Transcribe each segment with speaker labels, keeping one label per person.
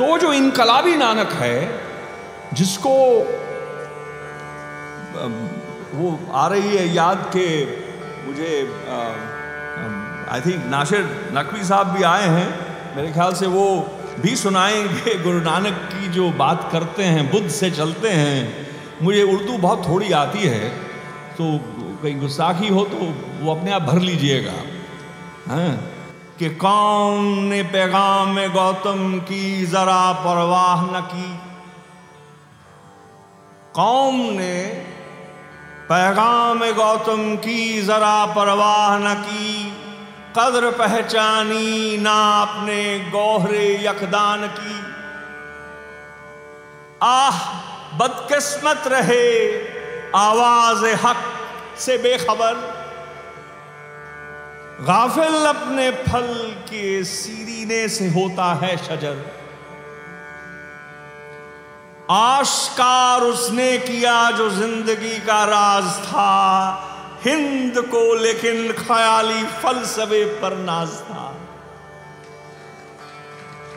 Speaker 1: वो जो इनकलाबी नानक है, जिसको वो आ रही है याद के, मुझे आई थिंक नासिर नकवी साहब भी आए हैं। मेरे ख्याल से वो भी सुनाएँगे गुरु नानक की जो बात करते हैं, बुद्ध से चलते हैं। मुझे उर्दू बहुत थोड़ी आती है तो कहीं गुस्साखी हो तो वो अपने आप भर लीजिएगा। हैं। कि कौन ने पैगाम गौतम की जरा परवाह न की? कौम ने पैगाम गौतम की जरा परवाह न की? कदर पहचानी ना अपने गौहरे यकदान की। आह, बदकिस्मत रहे आवाज़ हक से बेखबर। गाफिल अपने फल के सीरीने से होता है शजर। आशकार उसने किया जो ज़िंदगी का राज था। हिंद को लेकिन ख्याली फलसफे पर नाज था।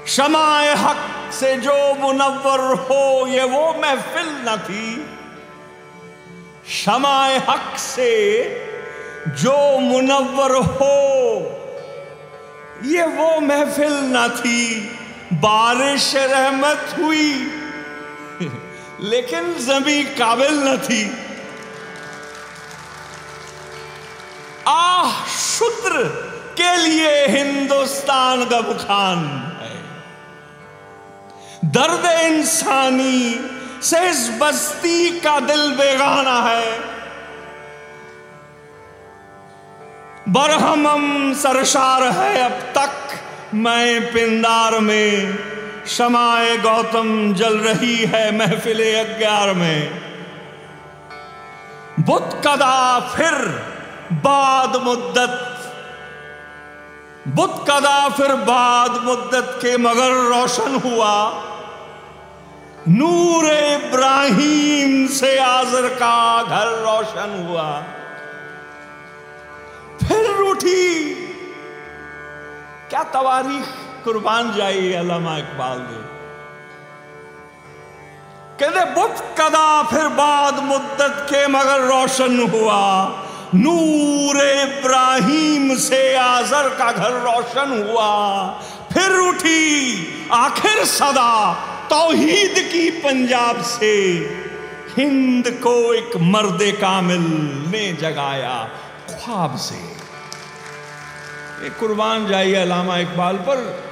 Speaker 1: शमाए हक से जो मुनवर हो, ये वो महफिल न थी। शमाए हक से जो मुनवर हो, ये वो महफिल न थी। बारिश रहमत हुई, लेकिन जमी काबिल न थी। आह शुद्र के लिए हिंदुस्तान गब खान है। दर्द इंसानी से इस बस्ती का दिल बेगाना है। बरहमम सरसार है अब तक। मैं पिंदार में, शमाए गौतम जल रही है महफिल अग्यार में। बुत कदा फिर बाद मुद्दत। बुत कदा फिर बाद मुद्दत के मगर रोशन हुआ। नूर इब्राहिम से आजर का घर रोशन हुआ। उठी क्या तवारीख कुर्बान जाई अलामा इकबाल दे। कहते बुत कदा फिर बाद मुद्दत के मगर रोशन हुआ। नूर इब्राहिम से आजर का घर रोशन हुआ। फिर उठी आखिर सदा तौहीद की पंजाब से। हिंद को एक मर्द कामिल ने जगाया ख्वाब से। कुर्बान जाइए अलामा इकबाल पर।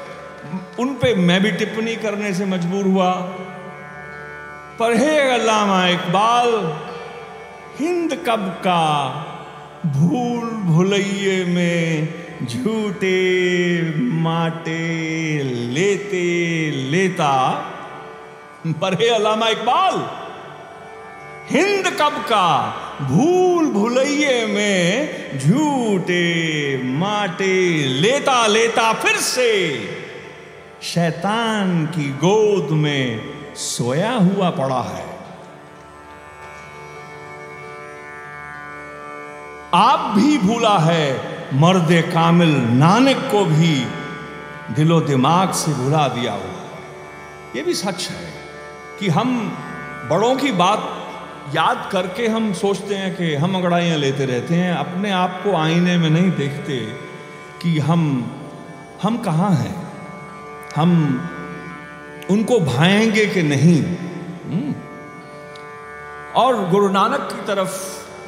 Speaker 1: उन पे मैं भी टिप्पणी करने से मजबूर हुआ। पर हे अलामा इकबाल, हिंद कब का भूल भुलैये में झूठे माटे लेते लेता। पर हे अलामा इकबाल, हिंद कब का भूल भुलैये में झूठे माटे लेता लेता फिर से शैतान की गोद में सोया हुआ पड़ा है। आप भी भूला है मर्द कामिल नानक को भी दिलो दिमाग से भुला दिया हुआ ये भी सच है कि हम बड़ों की बात याद करके हम सोचते हैं कि हम अंगड़ाइयाँ लेते रहते हैं, अपने आप को आईने में नहीं देखते कि हम हम कहाँ हैं हम उनको भाएँगे कि नहीं हम्म। और गुरु नानक की तरफ़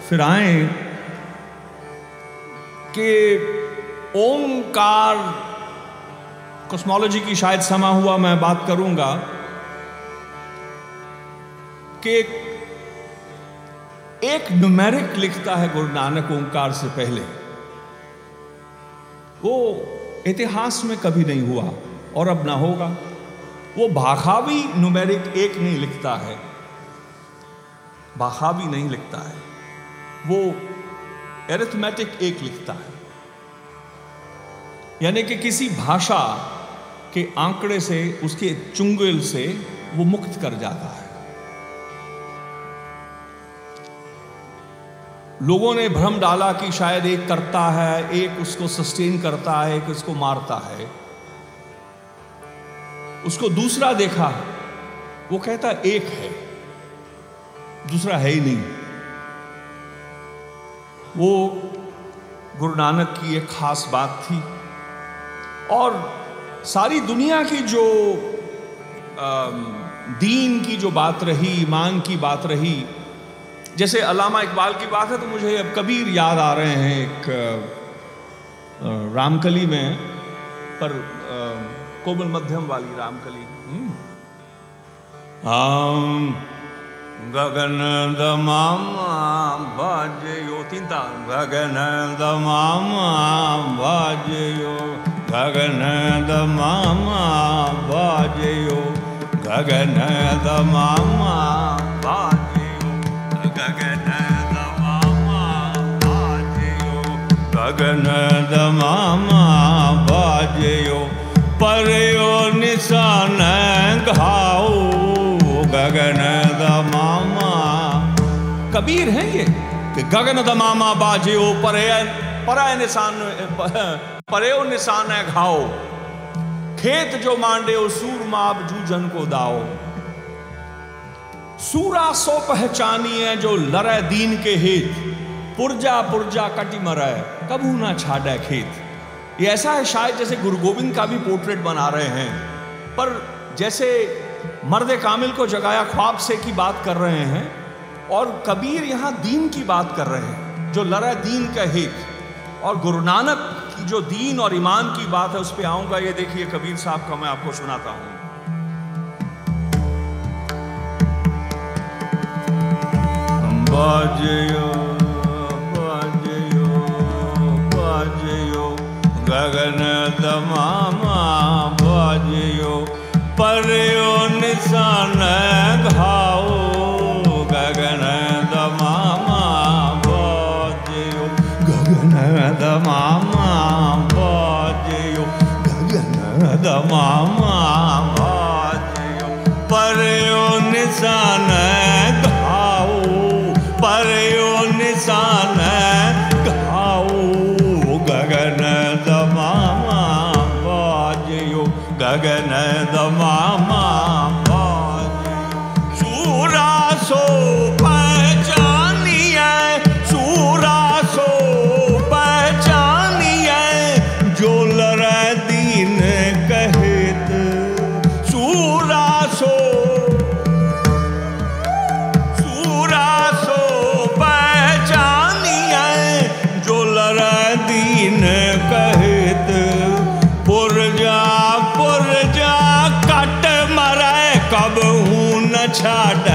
Speaker 1: फिर आए कि ओंकार कॉस्मोलॉजी की शायद समा हुआ मैं बात करूँगा कि एक न्यूमेरिक लिखता है गुरु नानक ओंकार से पहले। वो इतिहास में कभी नहीं हुआ और अब ना होगा। वो भाखावी न्यूमेरिक एक नहीं लिखता है। भाखावी नहीं लिखता है। वो एरिथमेटिक एक लिखता है। यानी कि किसी भाषा के आंकड़े से, उसके चुंगल से वो मुक्त कर जाता है। लोगों ने भ्रम डाला कि शायद एक करता है एक उसको सस्टेन करता है एक उसको मारता है। उसको दूसरा देखा वो कहता एक है दूसरा है ही नहीं। वो गुरु नानक की एक खास बात थी। और सारी दुनिया की जो आ, दीन की जो बात रही ईमान की बात रही जैसे अलामा इकबाल की बात है तो मुझे अब कबीर याद आ रहे हैं एक रामकली में, पर कोमल मध्यम वाली रामकली। हम गगन दमामा बाजयो, तीन गगन दमामा बाजयो, गगन दमामा बाजयो, गगन दमामा गगन परयो गगन दमामा कबीर है ये? कि गगन दमामा बाजयो, परे पराय निशान परे निशान घाओ खेत जो मांडे सूरमा जूझन को दाओ। सूरा सो पहचानी है जो लड़े दीन के हेत। पुरजा पुरजा कटी मरय कबू ना छाड़े खेत। ये ऐसा है शायद जैसे गुरु गोविंद का भी पोर्ट्रेट बना रहे हैं। पर जैसे मर्द कामिल को जगाया ख्वाब से की बात कर रहे हैं, और कबीर यहाँ दीन की बात कर रहे हैं, जो लड़ा दीन का हित। और गुरु नानक की जो दीन और ईमान की बात है, उस पर आऊँगा। ये देखिए कबीर साहब का मैं आपको सुनाता हूँ। बाजयो गगन दमामा बाजयो परयो निशान घाओ गगन दमामा बाजयो गगन दमामा बाजयो गगन दमामा बाजयो परयो निशान बाजयो छाट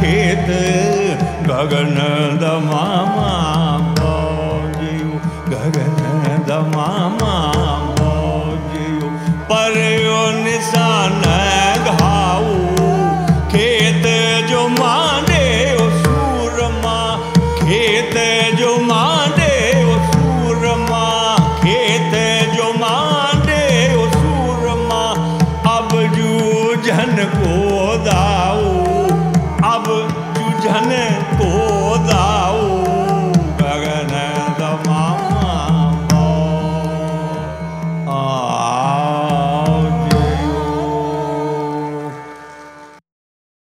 Speaker 1: खेत गगन दमा